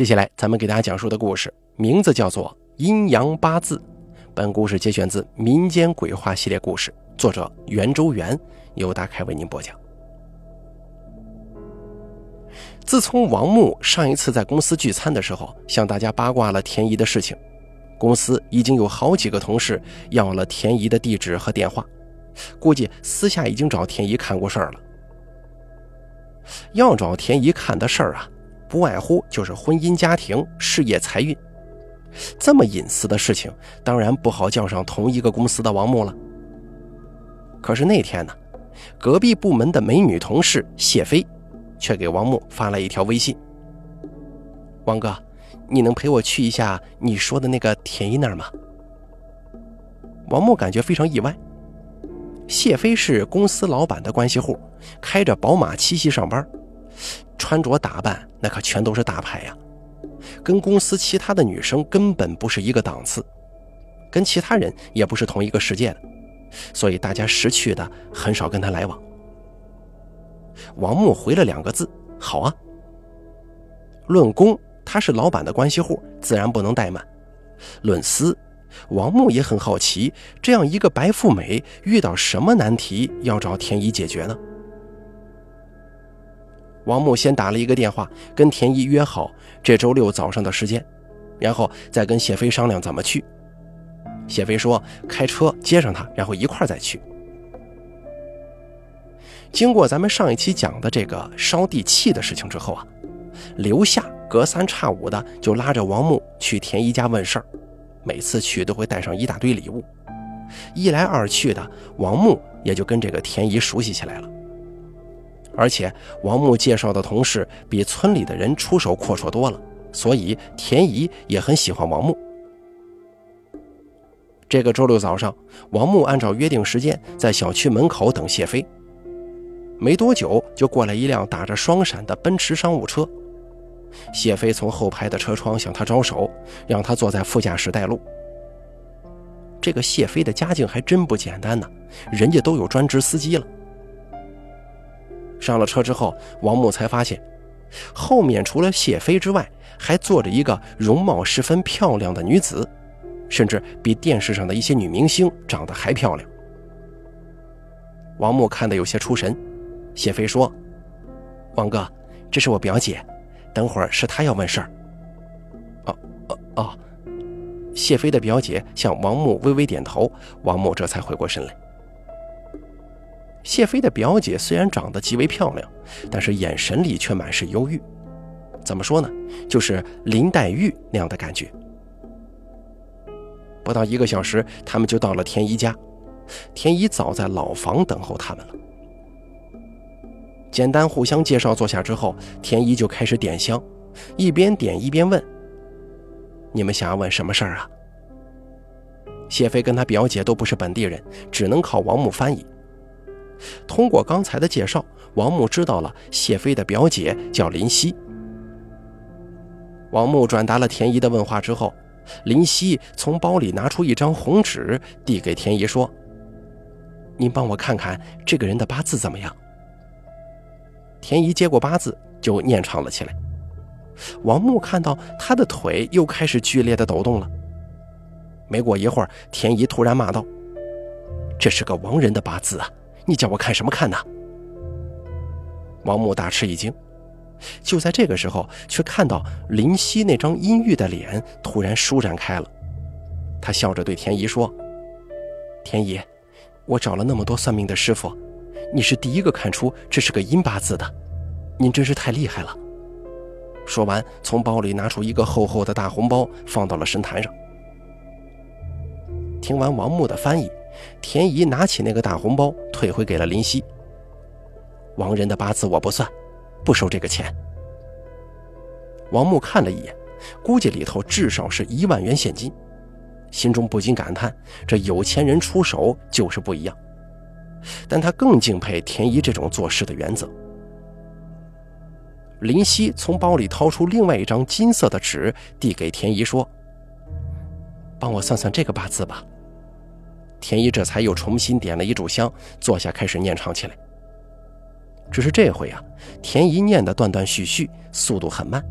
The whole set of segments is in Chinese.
接下来咱们给大家讲述的故事名字叫做《阴阳八字》。本故事节选自民间鬼话系列故事，作者袁周元，由大开为您播讲。自从王木上一次在公司聚餐的时候向大家八卦了田姨的事情，公司已经有好几个同事要了田姨的地址和电话，估计私下已经找田姨看过事儿了。要找田姨看的事儿啊。不外乎就是婚姻家庭、事业财运，这么隐私的事情，当然不好叫上同一个公司的王木了。可是那天呢，隔壁部门的美女同事谢飞，却给王木发了一条微信：“王哥，你能陪我去一下你说的那个田一那儿吗？”王木感觉非常意外。谢飞是公司老板的关系户，开着宝马七系上班。穿着打扮那可全都是大牌呀，跟公司其他的女生根本不是一个档次，跟其他人也不是同一个世界的，所以大家识趣的很少跟他来往。王木回了两个字：“好啊。”论公，他是老板的关系户，自然不能怠慢；论私，王木也很好奇，这样一个白富美遇到什么难题要找田姨解决呢？王木先打了一个电话，跟田一约好这周六早上的时间，然后再跟谢飞商量怎么去。谢飞说开车接上他，然后一块再去。经过咱们上一期讲的这个烧地契的事情之后啊，刘夏隔三差五的就拉着王木去田一家问事儿，每次去都会带上一大堆礼物。一来二去的，王木也就跟这个田一熟悉起来了。而且王木介绍的同事比村里的人出手阔绰多了，所以田姨也很喜欢王木。这个周六早上，王木按照约定时间在小区门口等谢飞。没多久，就过来一辆打着双闪的奔驰商务车。谢飞从后排的车窗向他招手，让他坐在副驾驶带路。这个谢飞的家境还真不简单呢，人家都有专职司机了。上了车之后，王木才发现，后面除了谢飞之外，还坐着一个容貌十分漂亮的女子，甚至比电视上的一些女明星长得还漂亮。王木看得有些出神。谢飞说：“王哥，这是我表姐，等会儿是她要问事儿。”哦哦哦，谢飞的表姐向王木微微点头，王木这才回过神来。谢飞的表姐虽然长得极为漂亮，但是眼神里却满是忧郁。怎么说呢？就是林黛玉那样的感觉。不到一个小时，他们就到了田姨家。田姨早在老房等候他们了。简单互相介绍坐下之后，田姨就开始点香，一边点一边问：“你们想要问什么事儿啊？”谢飞跟他表姐都不是本地人，只能靠王木翻译。通过刚才的介绍，王木知道了谢飞的表姐叫林夕。王木转达了田姨的问话之后，林夕从包里拿出一张红纸，递给田姨说：“您帮我看看这个人的八字怎么样？”田姨接过八字，就念唱了起来。王木看到他的腿又开始剧烈的抖动了。没过一会儿，田姨突然骂道：“这是个亡人的八字啊！”你叫我看什么看呢？王木大吃一惊，就在这个时候，却看到林夕那张阴郁的脸突然舒展开了。他笑着对田姨说：“田姨，我找了那么多算命的师傅，你是第一个看出这是个阴八字的，您真是太厉害了。”说完，从包里拿出一个厚厚的大红包，放到了神坛上。听完王木的翻译。田姨拿起那个大红包，退回给了林夕。亡人的八字我不算，不收这个钱。王木看了一眼，估计里头至少是一万元现金，心中不禁感叹：这有钱人出手就是不一样。但他更敬佩田姨这种做事的原则。林夕从包里掏出另外一张金色的纸，递给田姨说：“帮我算算这个八字吧。”田一这才又重新点了一炷香，坐下开始念唱起来。只是这回啊，田一念的断断续续，速度很慢。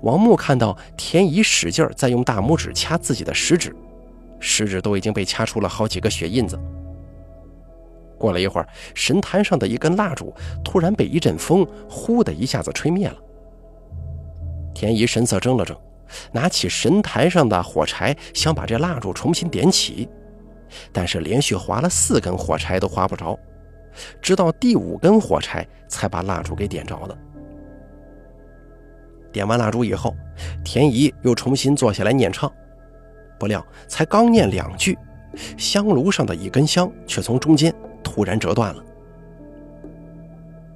王木看到田姨使劲儿在用大拇指掐自己的食指，食指都已经被掐出了好几个血印子。过了一会儿，神坛上的一根蜡烛突然被一阵风“呼”的一下子吹灭了。田姨神色怔了怔，拿起神坛上的火柴，想把这蜡烛重新点起，但是连续划了四根火柴都划不着，直到第五根火柴才把蜡烛给点着的。点完蜡烛以后，田姨又重新坐下来念唱，不料才刚念两句，香炉上的一根香却从中间。突然折断了。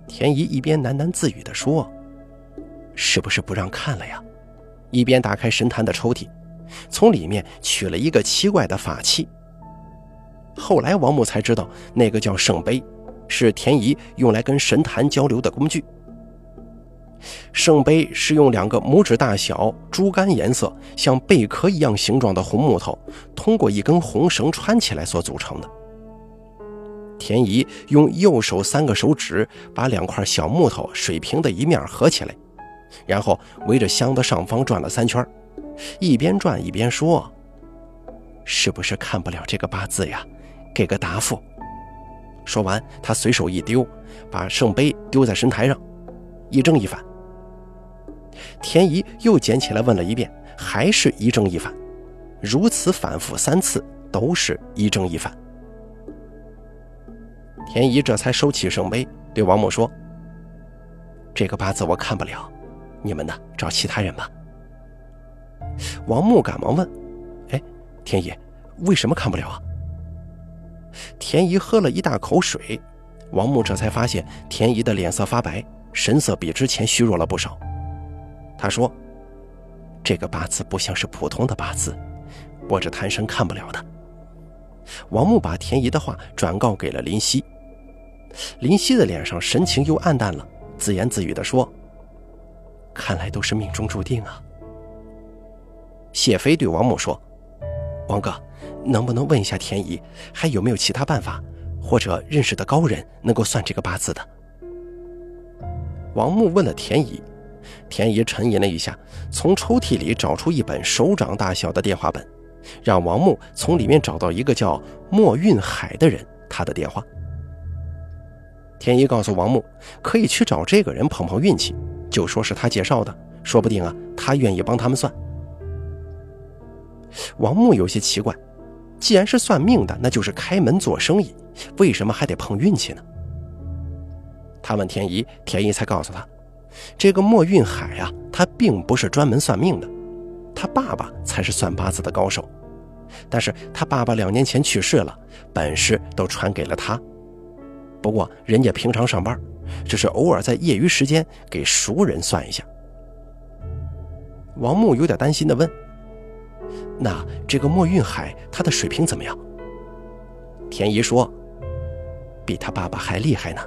田姨一边喃喃自语地说：“是不是不让看了呀？”一边打开神坛的抽屉，从里面取了一个奇怪的法器。后来王木才知道，那个叫圣杯，是田姨用来跟神坛交流的工具。圣杯是用两个拇指大小、猪肝颜色、像贝壳一样形状的红木头，通过一根红绳穿起来所组成的。田姨用右手三个手指把两块小木头水平的一面合起来，然后围着箱子上方转了三圈，一边转一边说：“是不是看不了这个八字呀？给个答复。”说完，他随手一丢，把圣杯丢在神台上，一正一反。田姨又捡起来问了一遍，还是一正一反，如此反复三次，都是一正一反。田姨这才收起圣杯，对王某说：“这个八字我看不了，你们呢找其他人吧。”王木赶忙问：“哎，田姨，为什么看不了啊？”田姨喝了一大口水，王木这才发现田姨的脸色发白，神色比之前虚弱了不少。他说：“这个八字不像是普通的八字，我这贪生看不了的。”王木把田姨的话转告给了林夕。林夕的脸上神情又暗淡了，自言自语地说：“看来都是命中注定啊。”谢飞对王木说：“王哥，能不能问一下田姨，还有没有其他办法，或者认识的高人能够算这个八字的？”王木问了田姨，田姨沉吟了一下，从抽屉里找出一本手掌大小的电话本，让王木从里面找到一个叫莫运海的人，他的电话。田姨告诉王木，可以去找这个人碰碰运气，就说是他介绍的，说不定啊，他愿意帮他们算。王木有些奇怪，既然是算命的，那就是开门做生意，为什么还得碰运气呢？他问田姨，田姨才告诉他，这个莫运海啊，他并不是专门算命的，他爸爸才是算八字的高手，但是他爸爸两年前去世了，本事都传给了他。不过，人家平常上班，只是偶尔在业余时间给熟人算一下。王木有点担心的问：“那这个莫运海他的水平怎么样？”田姨说：“比他爸爸还厉害呢。”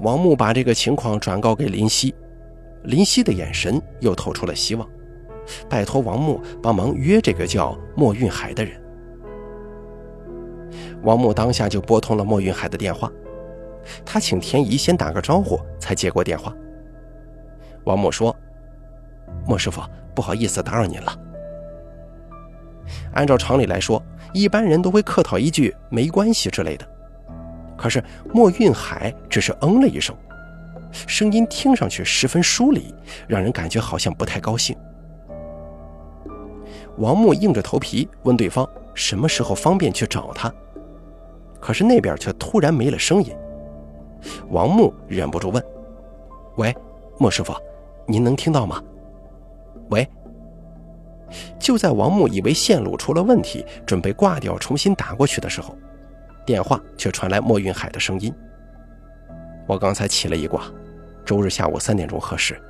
王木把这个情况转告给林夕，林夕的眼神又透出了希望，拜托王木帮忙约这个叫莫运海的人。王木当下就拨通了莫云海的电话，他请田姨先打个招呼，才接过电话。王木说：“莫师傅，不好意思打扰您了。”按照常理来说，一般人都会客套一句“没关系”之类的，可是莫运海只是嗯了一声，声音听上去十分疏离，让人感觉好像不太高兴。王木硬着头皮问对方什么时候方便去找他。可是那边却突然没了声音，王木忍不住问：“喂，莫师傅，您能听到吗？”“喂。”就在王木以为线路出了问题，准备挂掉重新打过去的时候，电话却传来莫云海的声音：“我刚才起了一卦，周日下午三点钟合适。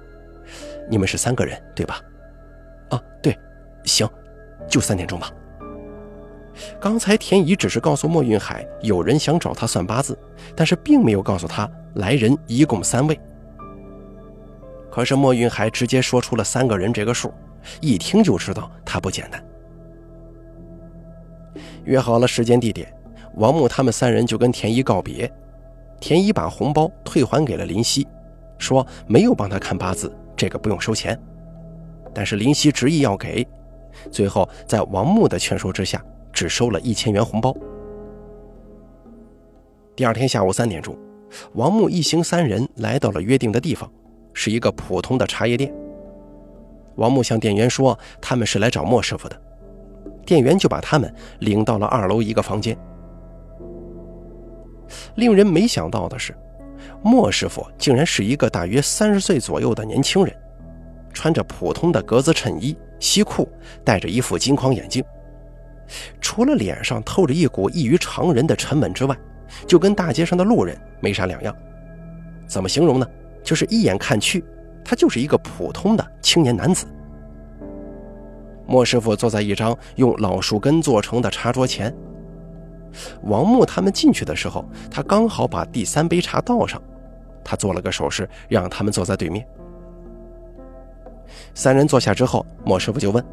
你们是三个人对吧？”“啊，对，行，就三点钟吧。”刚才田姨只是告诉莫云海有人想找他算八字，但是并没有告诉他来人一共三位。可是莫云海直接说出了三个人这个数，一听就知道他不简单。约好了时间地点，王木他们三人就跟田姨告别。田姨把红包退还给了林夕，说没有帮他看八字，这个不用收钱。但是林夕执意要给，最后在王木的劝说之下，只收了一千元红包。第二天下午三点钟，王木一行三人来到了约定的地方，是一个普通的茶叶店。王木向店员说他们是来找莫师傅的，店员就把他们领到了二楼一个房间。令人没想到的是，莫师傅竟然是一个大约三十岁左右的年轻人，穿着普通的格子衬衣、西裤，戴着一副金框眼镜。除了脸上透着一股异于常人的沉稳之外，就跟大街上的路人没啥两样。怎么形容呢？就是一眼看去，他就是一个普通的青年男子。莫师傅坐在一张用老树根做成的茶桌前。王木他们进去的时候，他刚好把第三杯茶倒上，他做了个手势，让他们坐在对面。三人坐下之后，莫师傅就问：“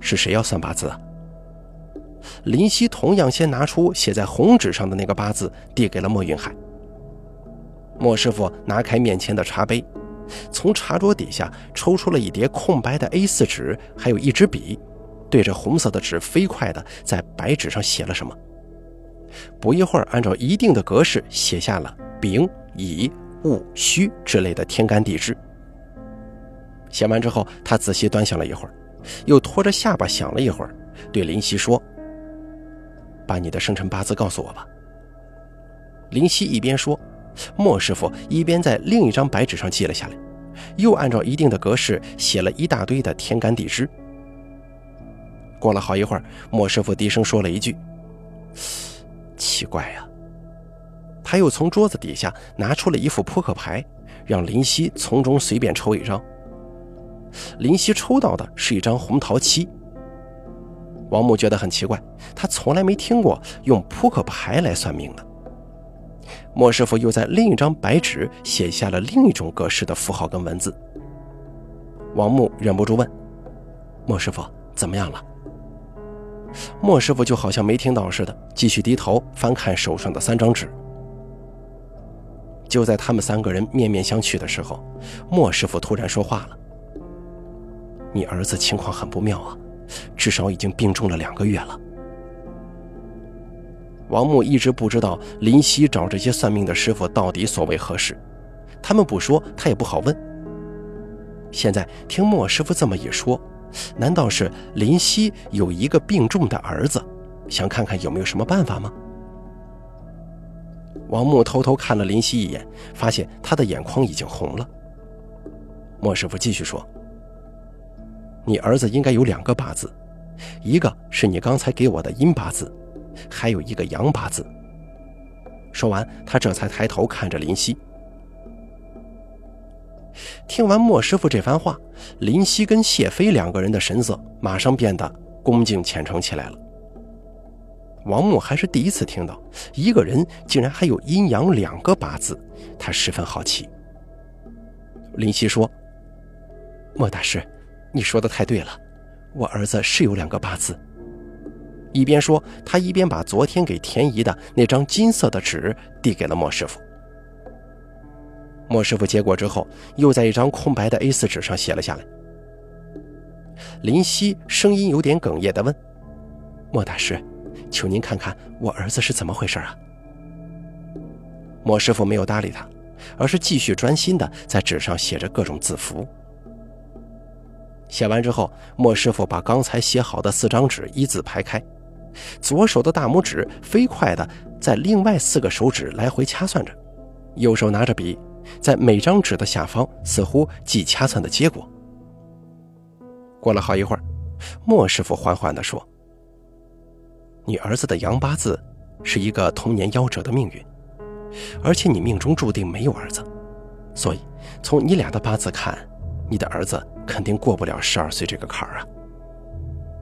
是谁要算八字啊？”林夕同样先拿出写在红纸上的那个八字，递给了莫云海。莫师傅拿开面前的茶杯，从茶桌底下抽出了一叠空白的 A4 纸，还有一支笔。对着红色的纸飞快地在白纸上写了什么，不一会儿，按照一定的格式写下了丙、乙、戊、戌之类的天干地支。写完之后，他仔细端详了一会儿，又拖着下巴想了一会儿，对林夕说：“把你的生辰八字告诉我吧。”林夕一边说，莫师傅一边在另一张白纸上记了下来，又按照一定的格式写了一大堆的天干地支。过了好一会儿，莫师傅低声说了一句：“奇怪呀。”他又从桌子底下拿出了一副扑克牌，让林夕从中随便抽一张。林夕抽到的是一张红桃七。王木觉得很奇怪，他从来没听过用扑克牌来算命的。莫师傅又在另一张白纸写下了另一种格式的符号跟文字。王木忍不住问：“莫师傅，怎么样了？”莫师傅就好像没听到似的，继续低头翻看手上的三张纸。就在他们三个人面面相觑的时候，莫师傅突然说话了：“你儿子情况很不妙啊，至少已经病重了两个月了。”王木一直不知道林夕找这些算命的师傅到底所为何事，他们不说，他也不好问。现在听莫师傅这么一说。难道是林夕有一个病重的儿子，想看看有没有什么办法吗？王木偷偷看了林夕一眼，发现他的眼眶已经红了。莫师傅继续说：“你儿子应该有两个八字，一个是你刚才给我的阴八字，还有一个阳八字。”说完，他这才抬头看着林夕。听完莫师傅这番话，林夕跟谢飞两个人的神色马上变得恭敬虔诚起来了。王木还是第一次听到一个人竟然还有阴阳两个八字，他十分好奇。林夕说：“莫大师，你说的太对了，我儿子是有两个八字。”一边说，他一边把昨天给田姨的那张金色的纸递给了莫师傅。莫师傅接过之后，又在一张空白的 A4 纸上写了下来。林夕声音有点哽咽地问：“莫大师，求您看看我儿子是怎么回事啊？”莫师傅没有搭理他，而是继续专心地在纸上写着各种字符。写完之后，莫师傅把刚才写好的四张纸一字排开，左手的大拇指飞快地在另外四个手指来回掐算着，右手拿着笔。在每张纸的下方，似乎记掐算的结果。过了好一会儿，莫师傅缓缓地说：“你儿子的阳八字是一个童年夭折的命运，而且你命中注定没有儿子，所以从你俩的八字看，你的儿子肯定过不了十二岁这个坎儿啊。”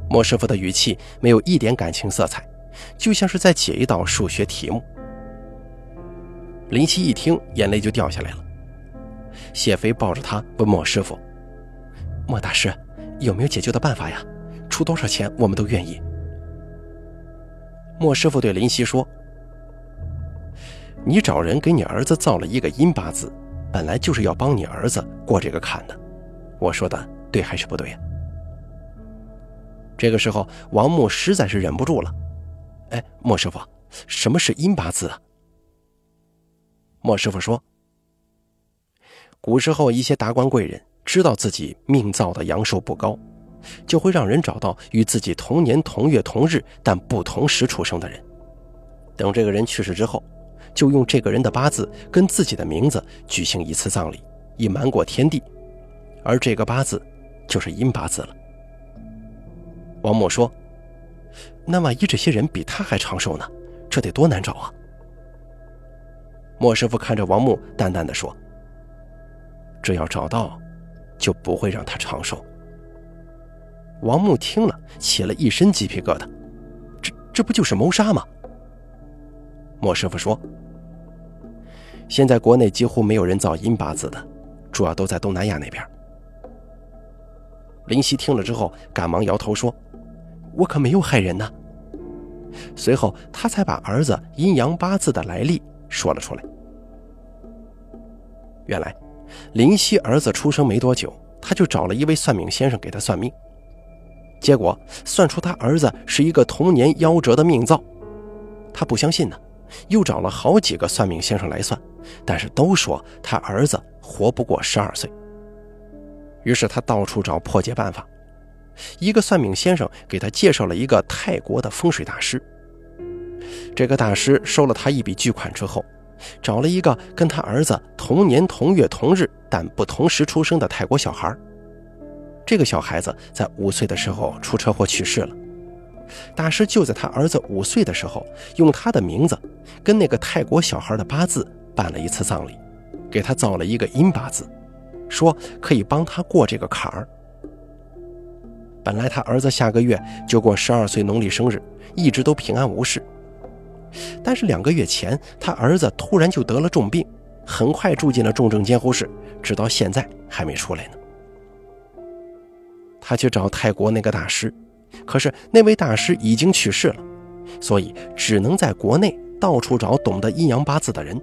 莫师傅的语气没有一点感情色彩，就像是在解一道数学题目。林夕一听，眼泪就掉下来了。谢飞抱着他问莫师傅：“莫大师，有没有解救的办法呀？出多少钱我们都愿意。”莫师傅对林夕说：“你找人给你儿子造了一个阴八字，本来就是要帮你儿子过这个坎的，我说的对还是不对呀？这个时候，王木实在是忍不住了。哎，莫师傅，什么是阴八字啊？莫师傅说，古时候一些达官贵人知道自己命造的阳寿不高，就会让人找到与自己同年同月同日但不同时出生的人。等这个人去世之后，就用这个人的八字跟自己的名字举行一次葬礼，以瞒过天地。而这个八字就是阴八字了。王默说：“那万一这些人比他还长寿呢？这得多难找啊！”莫师傅看着王木，淡淡的说：“只要找到，就不会让他长寿。”王木听了，起了一身鸡皮疙瘩：“这这不就是谋杀吗？”莫师傅说：“现在国内几乎没有人造阴八字的，主要都在东南亚那边。”林夕听了之后，赶忙摇头说。我可没有害人呢。随后，他才把儿子阴阳八字的来历说了出来。原来，林夕儿子出生没多久，他就找了一位算命先生给他算命，结果算出他儿子是一个童年夭折的命造。他不相信呢，又找了好几个算命先生来算，但是都说他儿子活不过十二岁。于是他到处找破解办法。一个算命先生给他介绍了一个泰国的风水大师。这个大师收了他一笔巨款之后，找了一个跟他儿子同年同月同日但不同时出生的泰国小孩。这个小孩子在五岁的时候出车祸去世了。大师就在他儿子五岁的时候，用他的名字跟那个泰国小孩的八字办了一次葬礼，给他造了一个阴八字，说可以帮他过这个坎儿。本来他儿子下个月就过十二岁农历生日，一直都平安无事。但是两个月前，他儿子突然就得了重病，很快住进了重症监护室，直到现在还没出来呢。他去找泰国那个大师，可是那位大师已经去世了，所以只能在国内到处找懂得阴阳八字的人。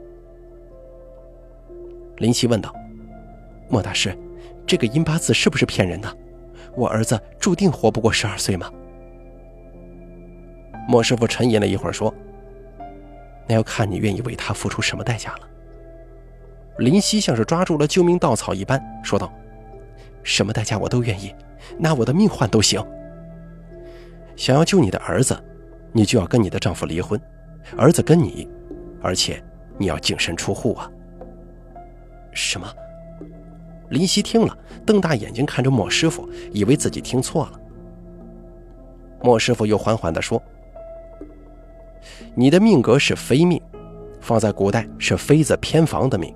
林夕问道：“莫大师，这个阴八字是不是骗人的？”我儿子注定活不过十二岁吗？莫师傅沉吟了一会儿，说：“那要看你愿意为他付出什么代价了。”林夕像是抓住了救命稻草一般，说道：“什么代价我都愿意，拿我的命换都行。想要救你的儿子，你就要跟你的丈夫离婚，儿子跟你，而且你要净身出户啊。”什么？林夕听了，瞪大眼睛看着莫师傅，以为自己听错了。莫师傅又缓缓地说：“你的命格是飞命，放在古代是妃子偏房的命，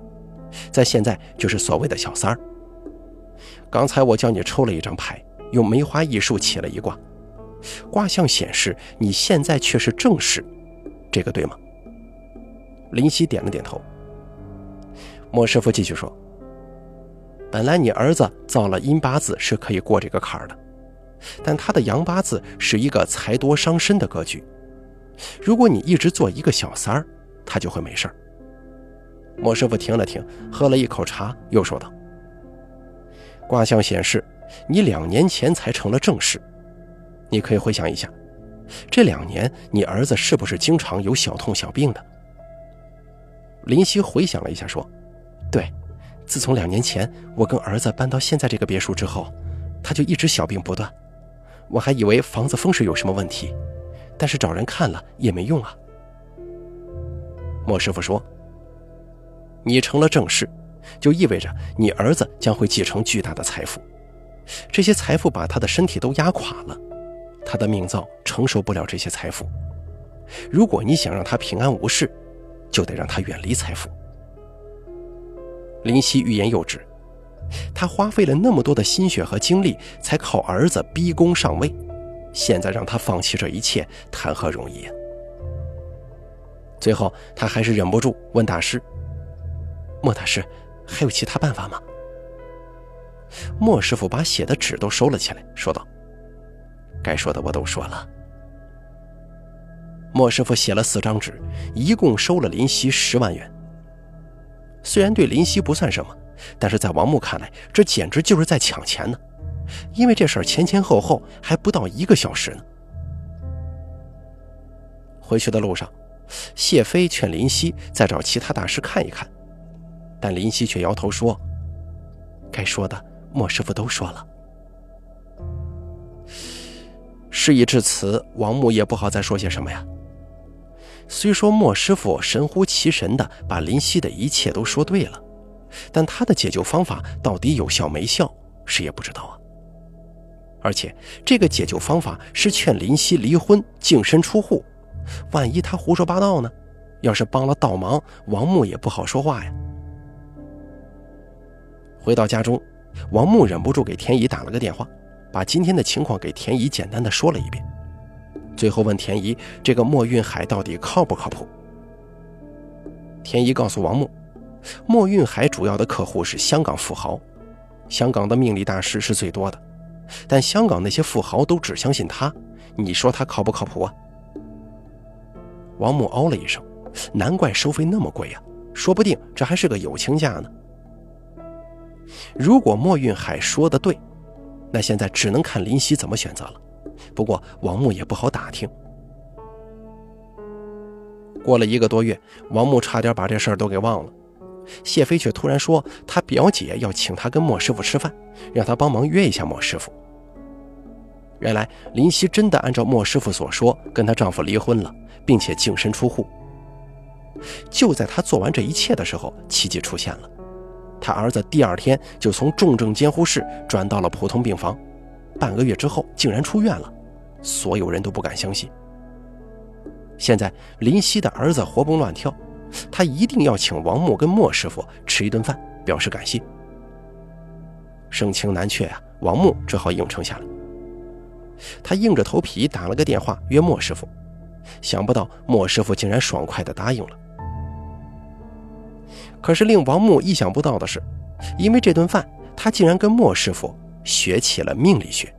在现在就是所谓的小三儿。刚才我叫你抽了一张牌，用梅花易数起了一卦，卦象显示你现在却是正室，这个对吗？”林夕点了点头。莫师傅继续说。本来你儿子造了阴八字是可以过这个坎儿的，但他的阳八字是一个财多伤身的格局。如果你一直做一个小三儿，他就会没事儿。莫师傅停了停，喝了一口茶，又说道：“卦象显示，你两年前才成了正室，你可以回想一下，这两年你儿子是不是经常有小痛小病的？”林夕回想了一下，说：“对。”自从两年前我跟儿子搬到现在这个别墅之后，他就一直小病不断。我还以为房子风水有什么问题，但是找人看了也没用啊。莫师傅说：“你成了正室，就意味着你儿子将会继承巨大的财富。这些财富把他的身体都压垮了，他的命造承受不了这些财富。如果你想让他平安无事，就得让他远离财富。”林夕欲言又止，他花费了那么多的心血和精力，才靠儿子逼宫上位，现在让他放弃这一切，谈何容易啊！最后，他还是忍不住问大师：“莫大师，还有其他办法吗？”莫师傅把写的纸都收了起来，说道：“该说的我都说了。”莫师傅写了四张纸，一共收了林夕十万元。虽然对林夕不算什么，但是在王木看来，这简直就是在抢钱呢。因为这事儿前前后后还不到一个小时呢。回去的路上，谢飞劝林夕再找其他大师看一看，但林夕却摇头说：“该说的莫师傅都说了。”事已至此，王木也不好再说些什么呀。虽说莫师傅神乎其神的把林夕的一切都说对了，但他的解救方法到底有效没效，谁也不知道啊。而且这个解救方法是劝林夕离婚、净身出户，万一他胡说八道呢？要是帮了倒忙，王木也不好说话呀。回到家中，王木忍不住给田姨打了个电话，把今天的情况给田姨简单的说了一遍，最后问田姨这个莫运海到底靠不靠谱。田姨告诉王木，莫运海主要的客户是香港富豪，香港的命理大师是最多的。但香港那些富豪都只相信他，你说他靠不靠谱啊？王木哦了一声，难怪收费那么贵呀，说不定这还是个友情价呢。如果莫运海说的对，那现在只能看林夕怎么选择了。不过王木也不好打听。过了一个多月，王木差点把这事儿都给忘了。谢飞却突然说，他表姐要请他跟莫师傅吃饭，让他帮忙约一下莫师傅。原来林夕真的按照莫师傅所说，跟她丈夫离婚了，并且净身出户。就在她做完这一切的时候，奇迹出现了，她儿子第二天就从重症监护室转到了普通病房，半个月之后竟然出院了，所有人都不敢相信。现在林夕的儿子活蹦乱跳，他一定要请王木跟莫师傅吃一顿饭，表示感谢。盛情难却呀，王木只好应承下来。他硬着头皮打了个电话约莫师傅，想不到莫师傅竟然爽快地答应了。可是令王木意想不到的是，因为这顿饭，他竟然跟莫师傅学起了命理学。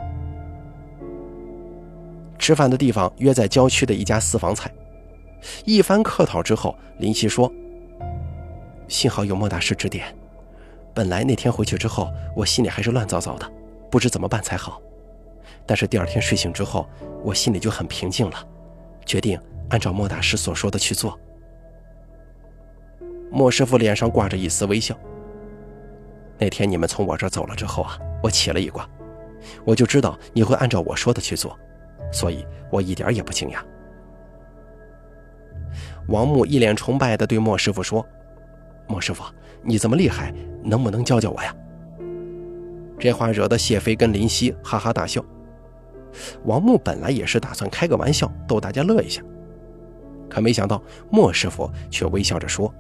吃饭的地方约在郊区的一家私房菜，一番客套之后，林夕说：“幸好有莫大师指点，本来那天回去之后，我心里还是乱糟糟的，不知怎么办才好。”但是第二天睡醒之后，我心里就很平静了，决定按照莫大师所说的去做。莫师傅脸上挂着一丝微笑。那天你们从我这儿走了之后啊，我起了一卦，我就知道你会按照我说的去做，所以我一点也不惊讶。王木一脸崇拜地对莫师傅说：“莫师傅，你这么厉害，能不能教教我呀？”这话惹得谢飞跟林夕哈哈大笑。王木本来也是打算开个玩笑逗大家乐一下，可没想到莫师傅却微笑着说：“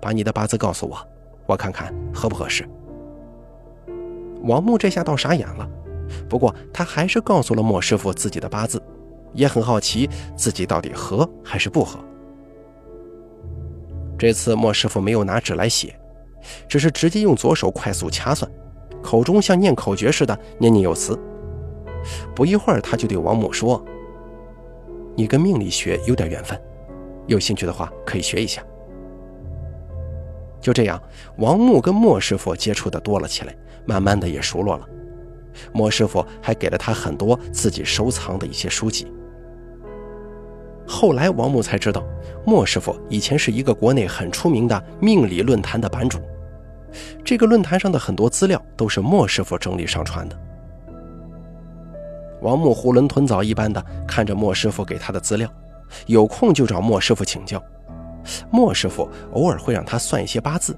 把你的八字告诉我，我看看合不合适。”王木这下倒傻眼了，不过他还是告诉了莫师傅自己的八字，也很好奇自己到底合还是不合。这次莫师傅没有拿纸来写，只是直接用左手快速掐算，口中像念口诀似的念念有词。不一会儿，他就对王木说：“你跟命理学有点缘分，有兴趣的话可以学一下。”就这样，王木跟莫师傅接触的多了起来，慢慢的也熟络了。莫师傅还给了他很多自己收藏的一些书籍。后来，王木才知道，莫师傅以前是一个国内很出名的命理论坛的版主，这个论坛上的很多资料都是莫师傅整理上传的。王木囫囵吞枣一般的看着莫师傅给他的资料，有空就找莫师傅请教。莫师傅偶尔会让他算一些八字，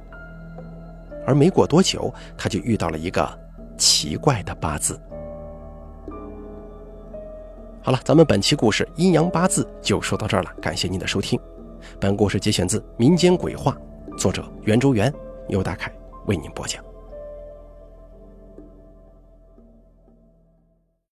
而没过多久，他就遇到了一个奇怪的八字。好了，咱们本期故事阴阳八字就说到这儿了，感谢您的收听。本故事节选自民间鬼话，作者袁周元，由大凯为您播讲。